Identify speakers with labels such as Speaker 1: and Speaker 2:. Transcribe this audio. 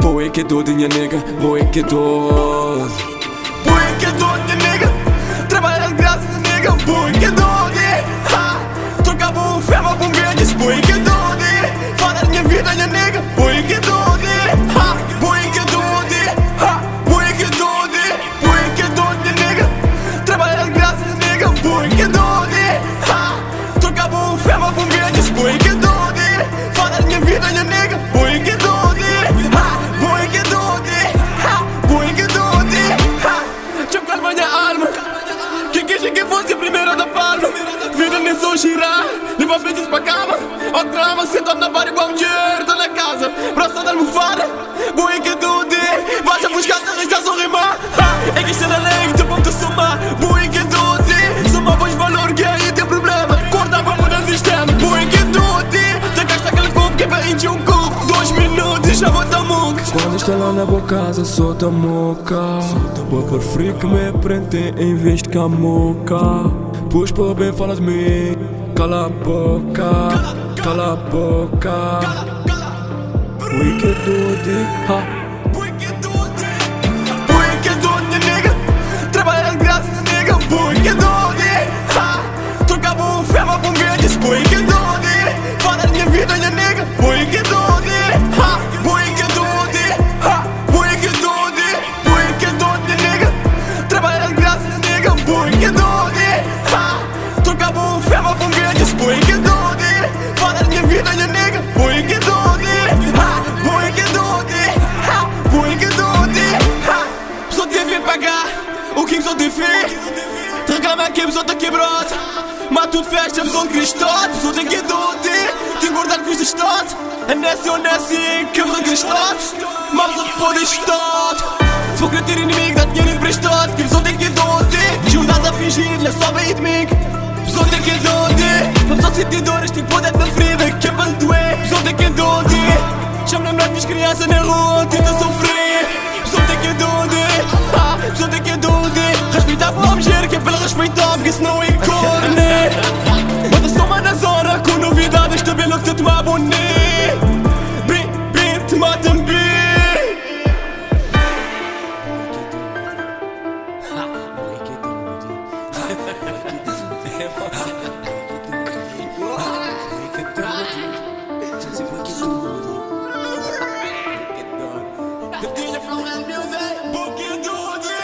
Speaker 1: Boy que do dinha nega, boy que do
Speaker 2: verdes Boy que doido Fora da minha vida, minha nega Boy que doido, ha Boy que doido, ha. Boy que doido, ha eu calmar minha alma Quem quer que fosse a primeira da palma Vida nem só girar Leva beijos pra cama Ó drama, senta na vara e bom dinheiro é encher um copo Dois minutos já vou dar muca
Speaker 1: Quando está lá na boa casa, solta a moca Boa por frio que me prende em vez de camuca. Pus por bem, fala de mim Cala a boca, cala a boca. We can do it, ha
Speaker 2: Boi que doido Fora da minha vida, minha nega Boi que doido ha Boi que doido ha Boi que doido ha. Pessoa teve pagar O que pessoa teve Reclama que a pessoa tá quebrada Mas tudo festa, de cristal Pessoa tem que dote Te engordar com este estado. É nesse ou nesse que a pessoa de cristal Mas pessoa pode estar querer ter inimigo, dá dinheiro emprestado. Que pessoa tem que dote Ajudar a fingir, não só bem de mim Pessoa tem que dote Para pessoa sentir dores, tem poder na ferida Que é para doer. Pessoa tem que dote Chama lembrar minhas crianças na rua, tenta sofrer. Pessoa que dote ah, Pessoa tem que dote Flow and music. Book you do